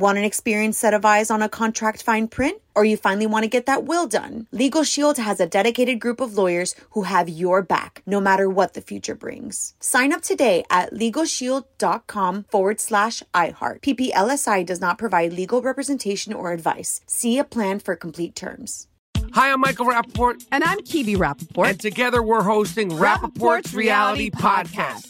Want an experienced set of eyes on a contract fine print? Or you finally want to get that will done? Legal Shield has a dedicated group of lawyers who have your back, no matter what the future brings. Sign up today at LegalShield.com forward slash iHeart. PPLSI does not provide legal representation or advice. See a plan for complete terms. Hi, I'm Michael Rapaport. And I'm Kibi Rapaport. And together we're hosting Rapaport's, Reality Podcast. We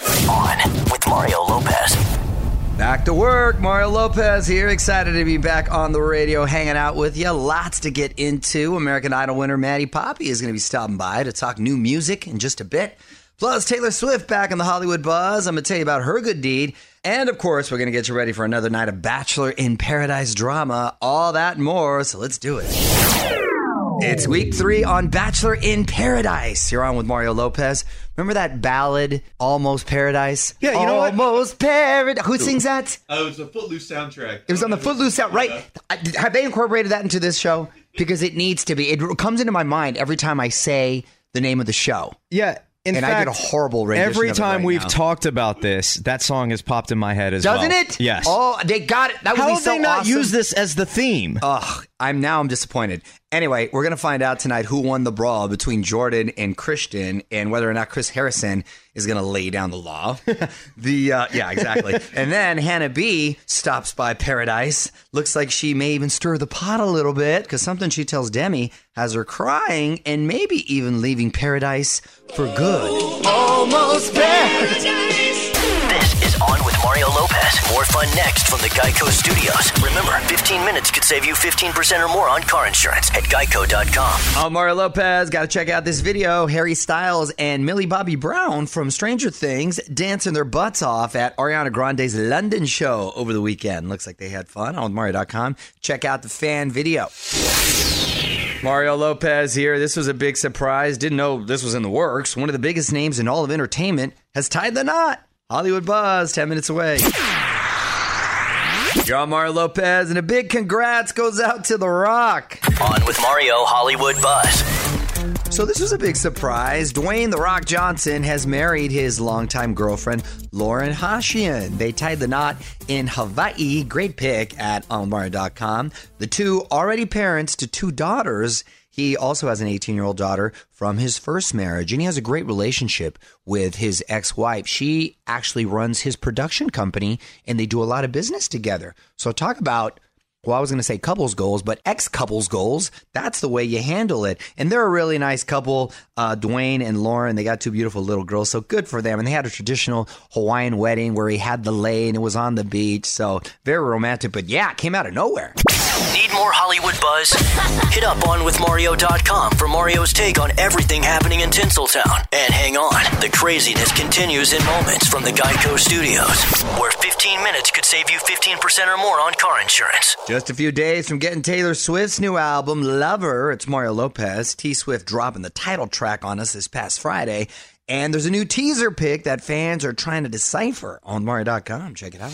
On with Mario Lopez. Back to work. Mario Lopez here. Excited to be back on the radio, hanging out with you. Lots to get into. American Idol winner Maddie Poppe is going to be stopping by to talk new music in just a bit. Plus, Taylor Swift back in the Hollywood buzz. I'm going to tell you about her good deed. And of course, we're going to get you ready for another night of Bachelor in Paradise drama. All that and more. So let's do it. It's oh. week three on Bachelor in Paradise. You're on with Mario Lopez. Remember that ballad, Almost Paradise? Yeah, you know what? Almost Paradise. Who sings that? Oh, it was a Footloose soundtrack. It was on the Footloose out, right? I- Have they incorporated that into this show? Because it needs to be. It comes into my mind every time I say the name of the show. Yeah. In And I fact, did a horrible rendition Every of it time right we've now. talked about this, that song has popped in my head as well. Doesn't it? Yes. Oh, they got it. That would How be have so they not awesome. used this as the theme? Ugh, I'm now I'm disappointed. Anyway, we're gonna find out tonight who won the brawl between Jordan and Christian, and whether or not Chris Harrison is gonna lay down the law. the uh, yeah, exactly. and then Hannah B stops by Paradise. Looks like she may even stir the pot a little bit because something she tells Demi has her crying and maybe even leaving Paradise for good. Almost Paradise. Is On with Mario Lopez. More fun next from the Geico Studios. Remember, 15 minutes could save you 15% or more on car insurance at geico.com. I'm Mario Lopez. Got to check out this video. Harry Styles and Millie Bobby Brown from Stranger Things dancing their butts off at Ariana Grande's London show over the weekend. Looks like they had fun on Mario.com. Check out the fan video. Mario Lopez here. This was a big surprise. Didn't know this was in the works. One of the biggest names in all of entertainment has tied the knot. Hollywood Buzz, 10 minutes away. On Mario Lopez, and a big congrats goes out to The Rock. On with Mario Hollywood Buzz. So this was a big surprise. Dwayne The Rock Johnson has married his longtime girlfriend, Lauren Hashian. They tied the knot in Hawaii. Great pick at onmario.com. The two already parents to two daughters. He also has an 18 year old daughter from his first marriage, and he has a great relationship with his ex wife. She actually runs his production company, and they do a lot of business together. So, talk about well, I was going to say couples goals, but ex couples goals. That's the way you handle it. And they're a really nice couple, uh, Dwayne and Lauren. They got two beautiful little girls, so good for them. And they had a traditional Hawaiian wedding where he had the lei and it was on the beach. So very romantic, but yeah, it came out of nowhere. Need more Hollywood buzz? Hit up onwithmario.com for Mario's take on everything happening in Tinseltown. And hang on, the craziness continues in moments from the Geico Studios, where 15 minutes could save you 15% or more on car insurance. Just a few days from getting Taylor Swift's new album, Lover. It's Mario Lopez. T Swift dropping the title track on us this past Friday. And there's a new teaser pic that fans are trying to decipher on Mario.com. Check it out.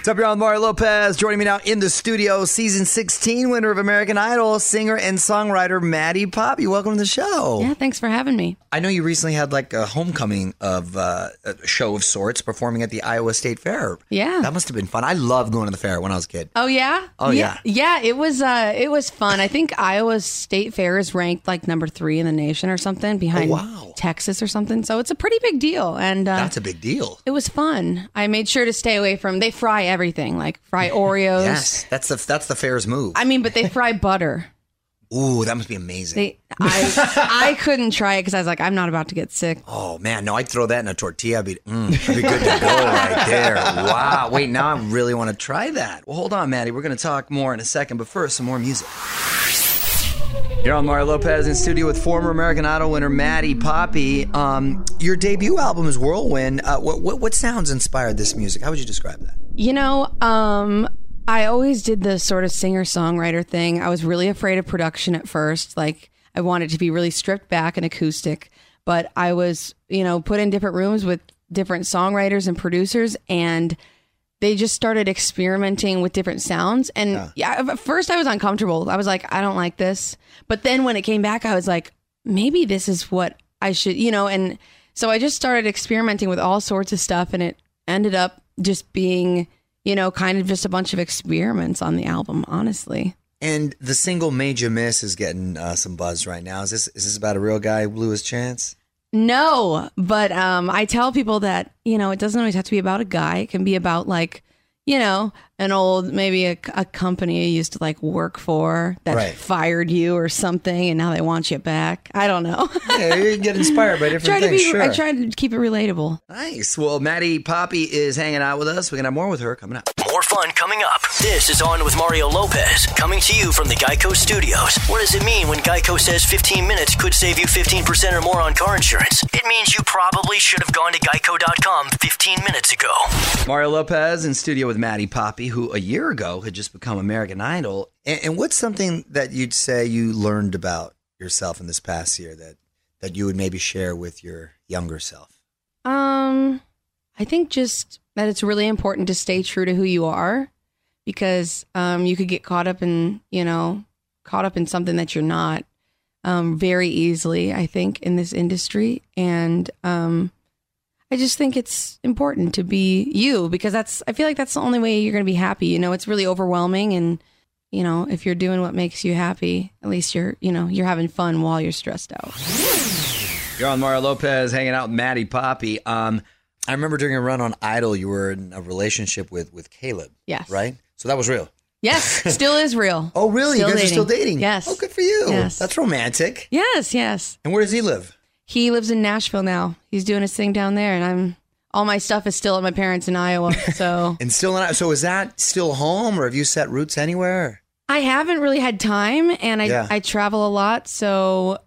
What's up, y'all? Mario Lopez joining me now in the studio. Season 16 winner of American Idol, singer and songwriter Maddie Poppe. Welcome to the show. Yeah, thanks for having me. I know you recently had like a homecoming of uh, a show of sorts performing at the Iowa State Fair. Yeah. That must have been fun. I loved going to the fair when I was a kid. Oh yeah. Oh, yeah. Yeah, it was uh it was fun. I think Iowa State Fair is ranked like number 3 in the nation or something behind Oh, wow. Texas or something. So it's a pretty big deal and uh That's a big deal. it was fun. I made sure to stay away from they fry everything, like fry Oreos. Yes, that's the that's the fair's move. I mean, but they fry butter. Ooh, that must be amazing. They I I couldn't try it cuz I was like I'm not about to get sick. Oh man, no! I'd throw that in a tortilla. I'd be, mm, I'd be good to go right there. Wow! Wait, now I really want to try that. Well, hold on, Maddie. We're going to talk more in a second, but first, some more music. You're on Mario Lopez in studio with former American Idol winner Maddie Poppe. Um, your debut album is Whirlwind. Uh, what, what what sounds inspired this music? How would you describe that? You know, um, I always did the sort of singer songwriter thing. I was really afraid of production at first. Like, I wanted to be really stripped back and acoustic, but I was, you know, put in different rooms with different songwriters and producers, and they just started experimenting with different sounds. And yeah, at first I was uncomfortable. I was like, I don't like this. But then when it came back, I was like, maybe this is what I should, you know, and so I just started experimenting with all sorts of stuff, and it ended up just being, you know, kind of just a bunch of experiments on the album, honestly. And the single "Major Miss" is getting uh, some buzz right now. Is this is this about a real guy who blew his chance? No, but um, I tell people that you know it doesn't always have to be about a guy. It can be about like you know an old maybe a, a company you used to like work for that Right. fired you or something, and now they want you back. I don't know. Yeah, you get inspired by different try to things. be. sure. I try to keep it relatable. Nice. Well, Maddie Poppe is hanging out with us. We're gonna have more with her coming up. More fun coming up. This is On with Mario Lopez, coming to you from the Geico Studios. What does it mean when Geico says 15 minutes could save you 15% or more on car insurance? It means you probably should have gone to geico.com 15 minutes ago. Mario Lopez in studio with Maddie Poppe, who a year ago had just become American Idol. And, and what's something that you'd say you learned about yourself in this past year that that you would maybe share with your younger self? Um, I think just that it's really important to stay true to who you are because um, you could get caught up in, you know, caught up in something that you're not um, very easily, I think, in this industry. And um, I just think it's important to be you because that's, I feel like that's the only way you're going to be happy. You know, it's really overwhelming. And, you know, if you're doing what makes you happy, at least you're, you know, you're having fun while you're stressed out. You're on Mario Lopez hanging out with Maddie Poppe. Um, I remember during a run on Idol, you were in a relationship with with Caleb. Yes. Right. So that was real. Yes, still is real. Oh, really? Still you guys dating. are still dating? Yes. Oh, good for you. Yes. That's romantic. Yes, yes. And where does he live? He lives in Nashville now. He's doing his thing down there, and I'm all my stuff is still at my parents in Iowa. So And still in. So is that still home, or have you set roots anywhere? I haven't really had time, and I Yeah. I travel a lot, so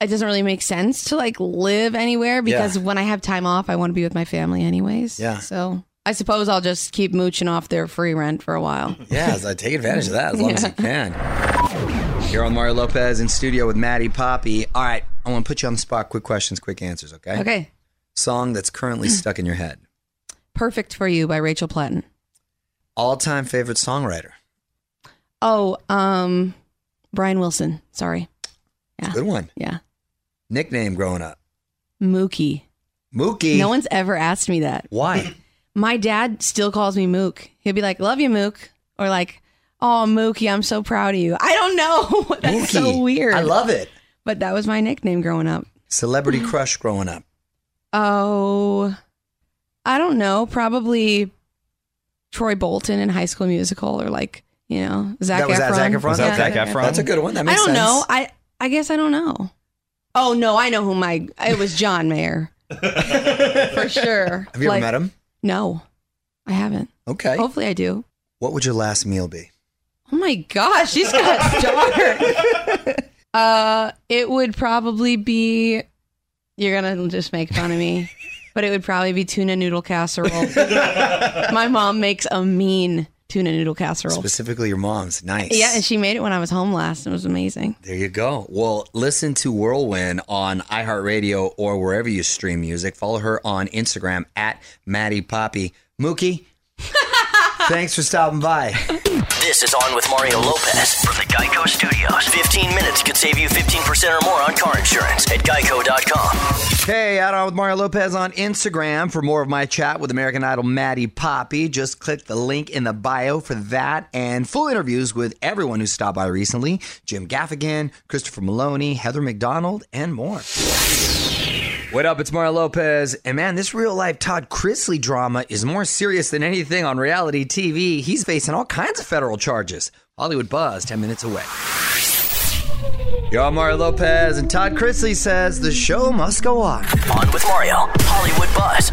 it doesn't really make sense to like live anywhere because Yeah. when I have time off, I want to be with my family anyways. Yeah. So I suppose I'll just keep mooching off their free rent for a while. Yeah, I take advantage of that as long as you can. You're on Mario Lopez in studio with Maddie Poppe. All right, I want to put you on the spot. Quick questions, quick answers. Okay. Okay. Song that's currently stuck in your head. Perfect for you by Rachel Platten. All time favorite songwriter. Oh, um, Brian Wilson. Sorry. Yeah. Good one. Yeah. Nickname growing up. Mookie. Mookie. No one's ever asked me that. Why? My dad still calls me Mook. He'll be like, "Love you, Mook," or like, "Oh, Mookie, I'm so proud of you." I don't know. That's so weird. I love it. But that was my nickname growing up. Celebrity crush growing up. Oh, I don't know. Probably Troy Bolton in High School Musical, or like you know Zac That was Efron. that Zac Efron? Was that Yeah. Zac Efron? That's a good one. That makes I don't sense. know. I I guess I don't know. Oh no, I know who my. It was John Mayer. For sure. Have you Like- ever met him? No, I haven't. Okay. Hopefully, I do. What would your last meal be? Oh my gosh, she's got dark. uh, it would probably be. You're gonna just make fun of me, but it would probably be tuna noodle casserole. my mom makes a mean tuna noodle casserole. Specifically, your mom's. Nice. Yeah, and she made it when I was home last, and it was amazing. There you go. Well, listen to Whirlwind on iHeartRadio or wherever you stream music. Follow her on Instagram at Maddie Poppe. Mookie, Thanks for stopping by. This is On with Mario Lopez from the Geico Studios. 15 minutes could save you 15% or more on car insurance at geico.com. Hey, out on with Mario Lopez on Instagram for more of my chat with American Idol Maddie Poppe. Just click the link in the bio for that and full interviews with everyone who stopped by recently Jim Gaffigan, Christopher Maloney, Heather McDonald, and more. What up? It's Mario Lopez. And man, this real life Todd Chrisley drama is more serious than anything on reality TV. He's facing all kinds of federal charges. Hollywood Buzz, 10 minutes away. Yo, I'm Mario Lopez, and Todd Chrisley says the show must go on. On with Mario, Hollywood Buzz.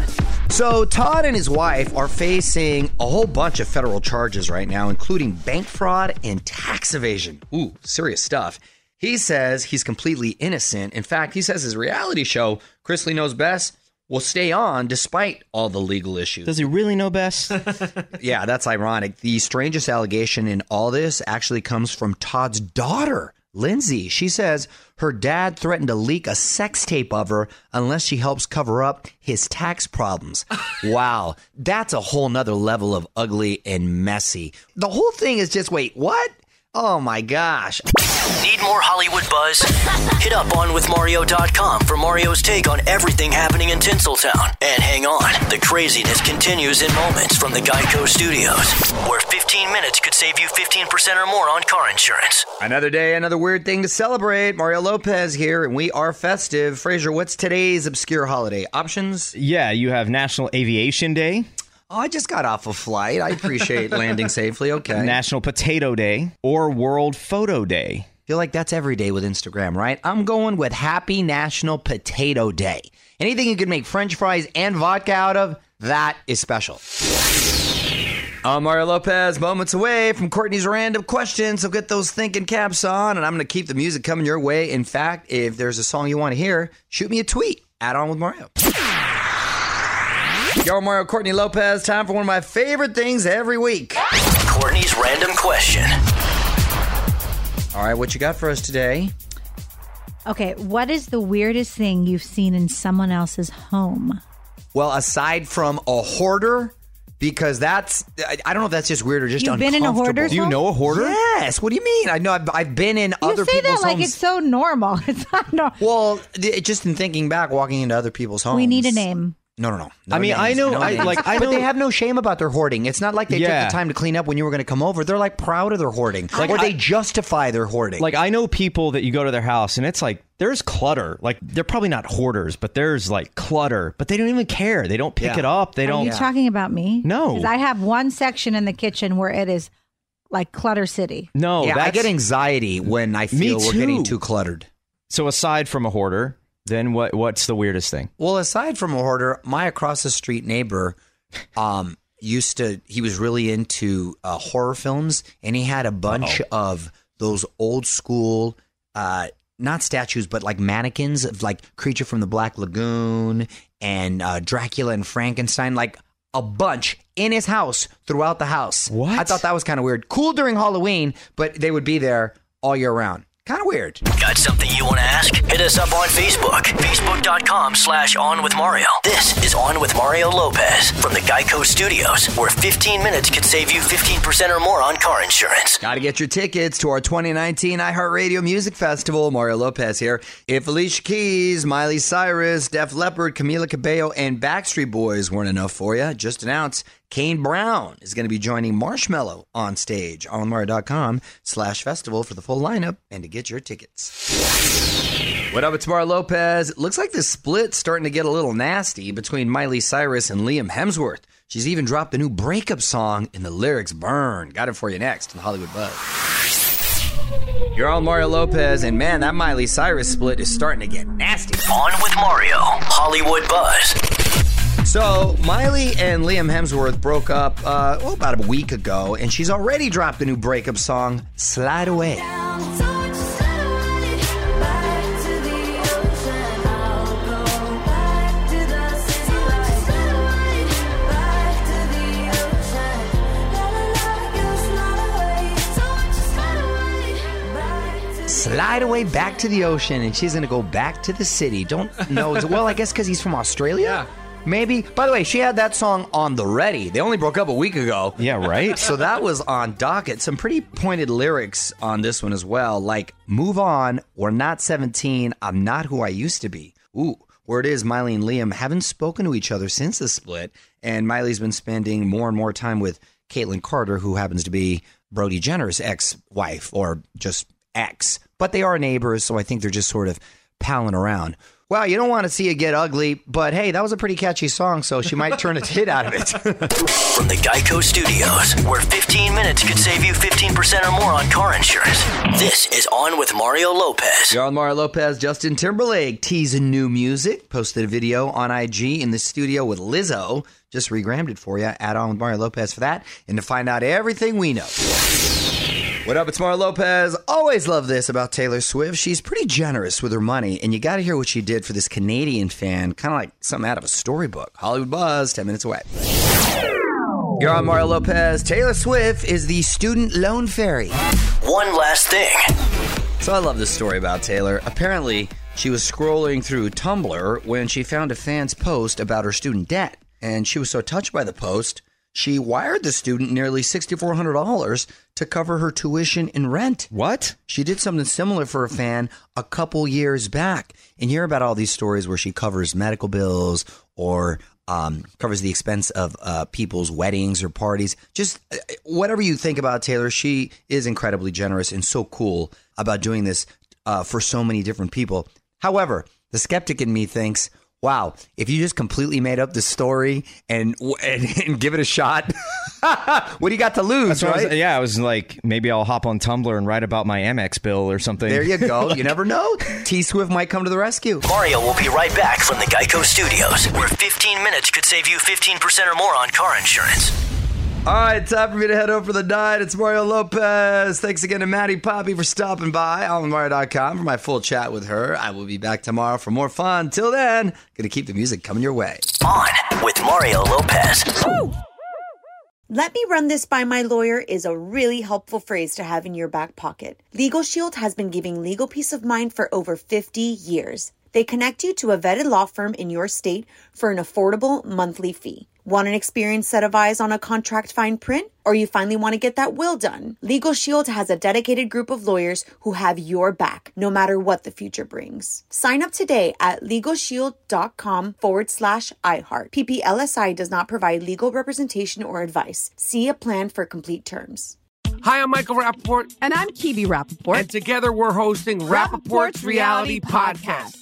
So, Todd and his wife are facing a whole bunch of federal charges right now, including bank fraud and tax evasion. Ooh, serious stuff. He says he's completely innocent. In fact, he says his reality show, Chrisley Knows Best, will stay on despite all the legal issues. Does he really know best? yeah, that's ironic. The strangest allegation in all this actually comes from Todd's daughter, Lindsay. She says her dad threatened to leak a sex tape of her unless she helps cover up his tax problems. wow, that's a whole nother level of ugly and messy. The whole thing is just wait, what? Oh my gosh. Need more Hollywood buzz? Hit up onwithmario.com for Mario's take on everything happening in Tinseltown. And hang on, the craziness continues in moments from the Geico Studios, where 15 minutes could save you 15% or more on car insurance. Another day, another weird thing to celebrate. Mario Lopez here, and we are festive. Fraser, what's today's obscure holiday? Options? yeah, you have National Aviation Day, Oh, I just got off a flight. I appreciate landing safely. Okay. National Potato Day, or World Photo Day. feel like that's every day with Instagram, right? I'm going with Happy National Potato Day. Anything you can make french fries and vodka out of, that is special. I'm Mario Lopez, moments away from Courtney's random questions. So get those thinking caps on, and I'm going to keep the music coming your way. In fact, if there's a song you want to hear, shoot me a tweet. Add on with Mario. Yo, Mario Courtney Lopez. Time for one of my favorite things every week. Courtney's random question. All right, what you got for us today? Okay, what is the weirdest thing you've seen in someone else's home? Well, aside from a hoarder, because that's I, I don't know if that's just weird or just You've been in a uncomfortable. hoarder's Do you know a hoarder? Yes. What do you mean? I know I've, I've been in other people. You other say that like homes. it's so normal. It's not normal. well, th- just in thinking back, walking into other people's homes. We need a name. No, no, no. No I mean, names, I know- no I- names. like, I but they have no shame about their hoarding. It's not like they Yeah. took the time to clean up when you were going to come over. They're like proud of their hoarding, Like, or I- they justify their hoarding. Like I know people that you go to their house and it's like there's clutter. Like they're probably not hoarders, but there's like clutter, but they don't even care. They don't pick Yeah. it up. They Are don't. you talking about me? No. 'Cause I have one section in the kitchen where it is like clutter city. no, yeah, I that's, get anxiety when I Me feel we're getting too. too cluttered. So aside from a hoarder, then what? What's the weirdest thing? Well, aside from a hoarder, my across the street neighbor um, used to, he was really into uh, horror films and he had a bunch of those old school, uh, not statues, but like mannequins of like Creature from the Black Lagoon and uh, Dracula and Frankenstein, like a bunch in his house throughout the house. What? I thought that was kind of weird. Cool during Halloween, but they would be there all year round. Kind of weird. Got something you want to ask? Us up on Facebook. Facebook.com slash On With Mario. This is On With Mario Lopez from the Geico Studios, where 15 minutes could save you 15% or more on car insurance. Got to get your tickets to our 2019 iHeartRadio Music Festival. Mario Lopez here. If Alicia Keys, Miley Cyrus, Def Leppard, Camila Cabello, and Backstreet Boys weren't enough for you, just announce Kane Brown is going to be joining Marshmello on stage on Mario.com slash festival for the full lineup and to get your tickets. What up, it's Mario Lopez. Looks like the split's starting to get a little nasty between Miley Cyrus and Liam Hemsworth. She's even dropped a new breakup song and the lyrics burn. Got it for you next in the Hollywood Buzz. You're on Mario Lopez, and man, that Miley Cyrus split is starting to get nasty. On With Mario, Hollywood Buzz. So, Miley and Liam Hemsworth broke up, uh, well, about a week ago, and she's already dropped a new breakup song, Slide Away. Slide away back to the ocean, and she's to go back to the city. Don't know. Well, I guess because he's from Australia? Yeah. Maybe. By the way, she had that song on the ready. They only broke up a week ago. Yeah, right? So that was on docket. Some pretty pointed lyrics on this one as well, like "Move on, we're not 17. I'm not who I used to be." Ooh, word is Miley and Liam haven't spoken to each other since the split, and Miley's been spending more and more time with Kaitlynn Carter, who happens to be Brody Jenner's ex-wife or just ex. But they are neighbors, so I think they're just sort of palling around. Well, you don't want to see it get ugly, but hey, that was a pretty catchy song, so she might turn a hit out of it. From the Geico Studios, where 15 minutes could save you 15% or more on car insurance. This is On with Mario Lopez. You're on Mario Lopez. Justin Timberlake teasing new music. Posted a video on IG in the studio with Lizzo. Just regrammed it for you. Add on with Mario Lopez for that and to find out everything we know. What up? It's Mario Lopez. Always love this about Taylor Swift. She's pretty generous with her money, and you got to hear what she did for this Canadian fan, kind of like something out of a storybook. Hollywood Buzz, 10 minutes away. You're on Mario Lopez. Taylor Swift is the student loan fairy. One last thing. So I love this story about Taylor. Apparently, she was scrolling through Tumblr when she found a fan's post about her student debt. And she was so touched by the post, she wired the student nearly $6,400 to cover her tuition and rent. What? She did something similar for a fan a couple years back. And you hear about all these stories where she covers medical bills or um, covers the expense of uh, people's weddings or parties. Just uh, whatever you think about Taylor, she is incredibly generous and so cool about doing this uh, for so many different people. However, the skeptic in me thinks, wow, if you just completely made up the story and and, and give it a shot, what do you got to lose, That's what I was- yeah, I was like, maybe I'll hop on Tumblr and write about my Amex bill or something. There you go. You never know. T Swift might come to the rescue. Mario will be right back from the Geico Studios, where 15 minutes could save you 15% or more on car insurance. All right, time for me to head over for the night. It's Mario Lopez. Thanks again to Maddie Poppe for stopping by on Mario.com for my full chat with her. I will be back tomorrow for more fun. Till then, gonna keep the music coming your way. On with Mario Lopez. Let me run this by my lawyer is a really helpful phrase to have in your back pocket. Legal Shield has been giving legal peace of mind for over 50 years. They connect you to a vetted law firm in your state for an affordable monthly fee. Want an experienced set of eyes on a contract fine print? Or you finally want to get that will done? Legal Shield has a dedicated group of lawyers who have your back, no matter what the future brings. Sign up today at LegalShield.com forward slash iHeart. PPLSI does not provide legal representation or advice. See a plan for complete terms. Hi, I'm Michael Rapaport. And I'm Kibi Rapaport. And together we're hosting Rapaport's Reality Podcast.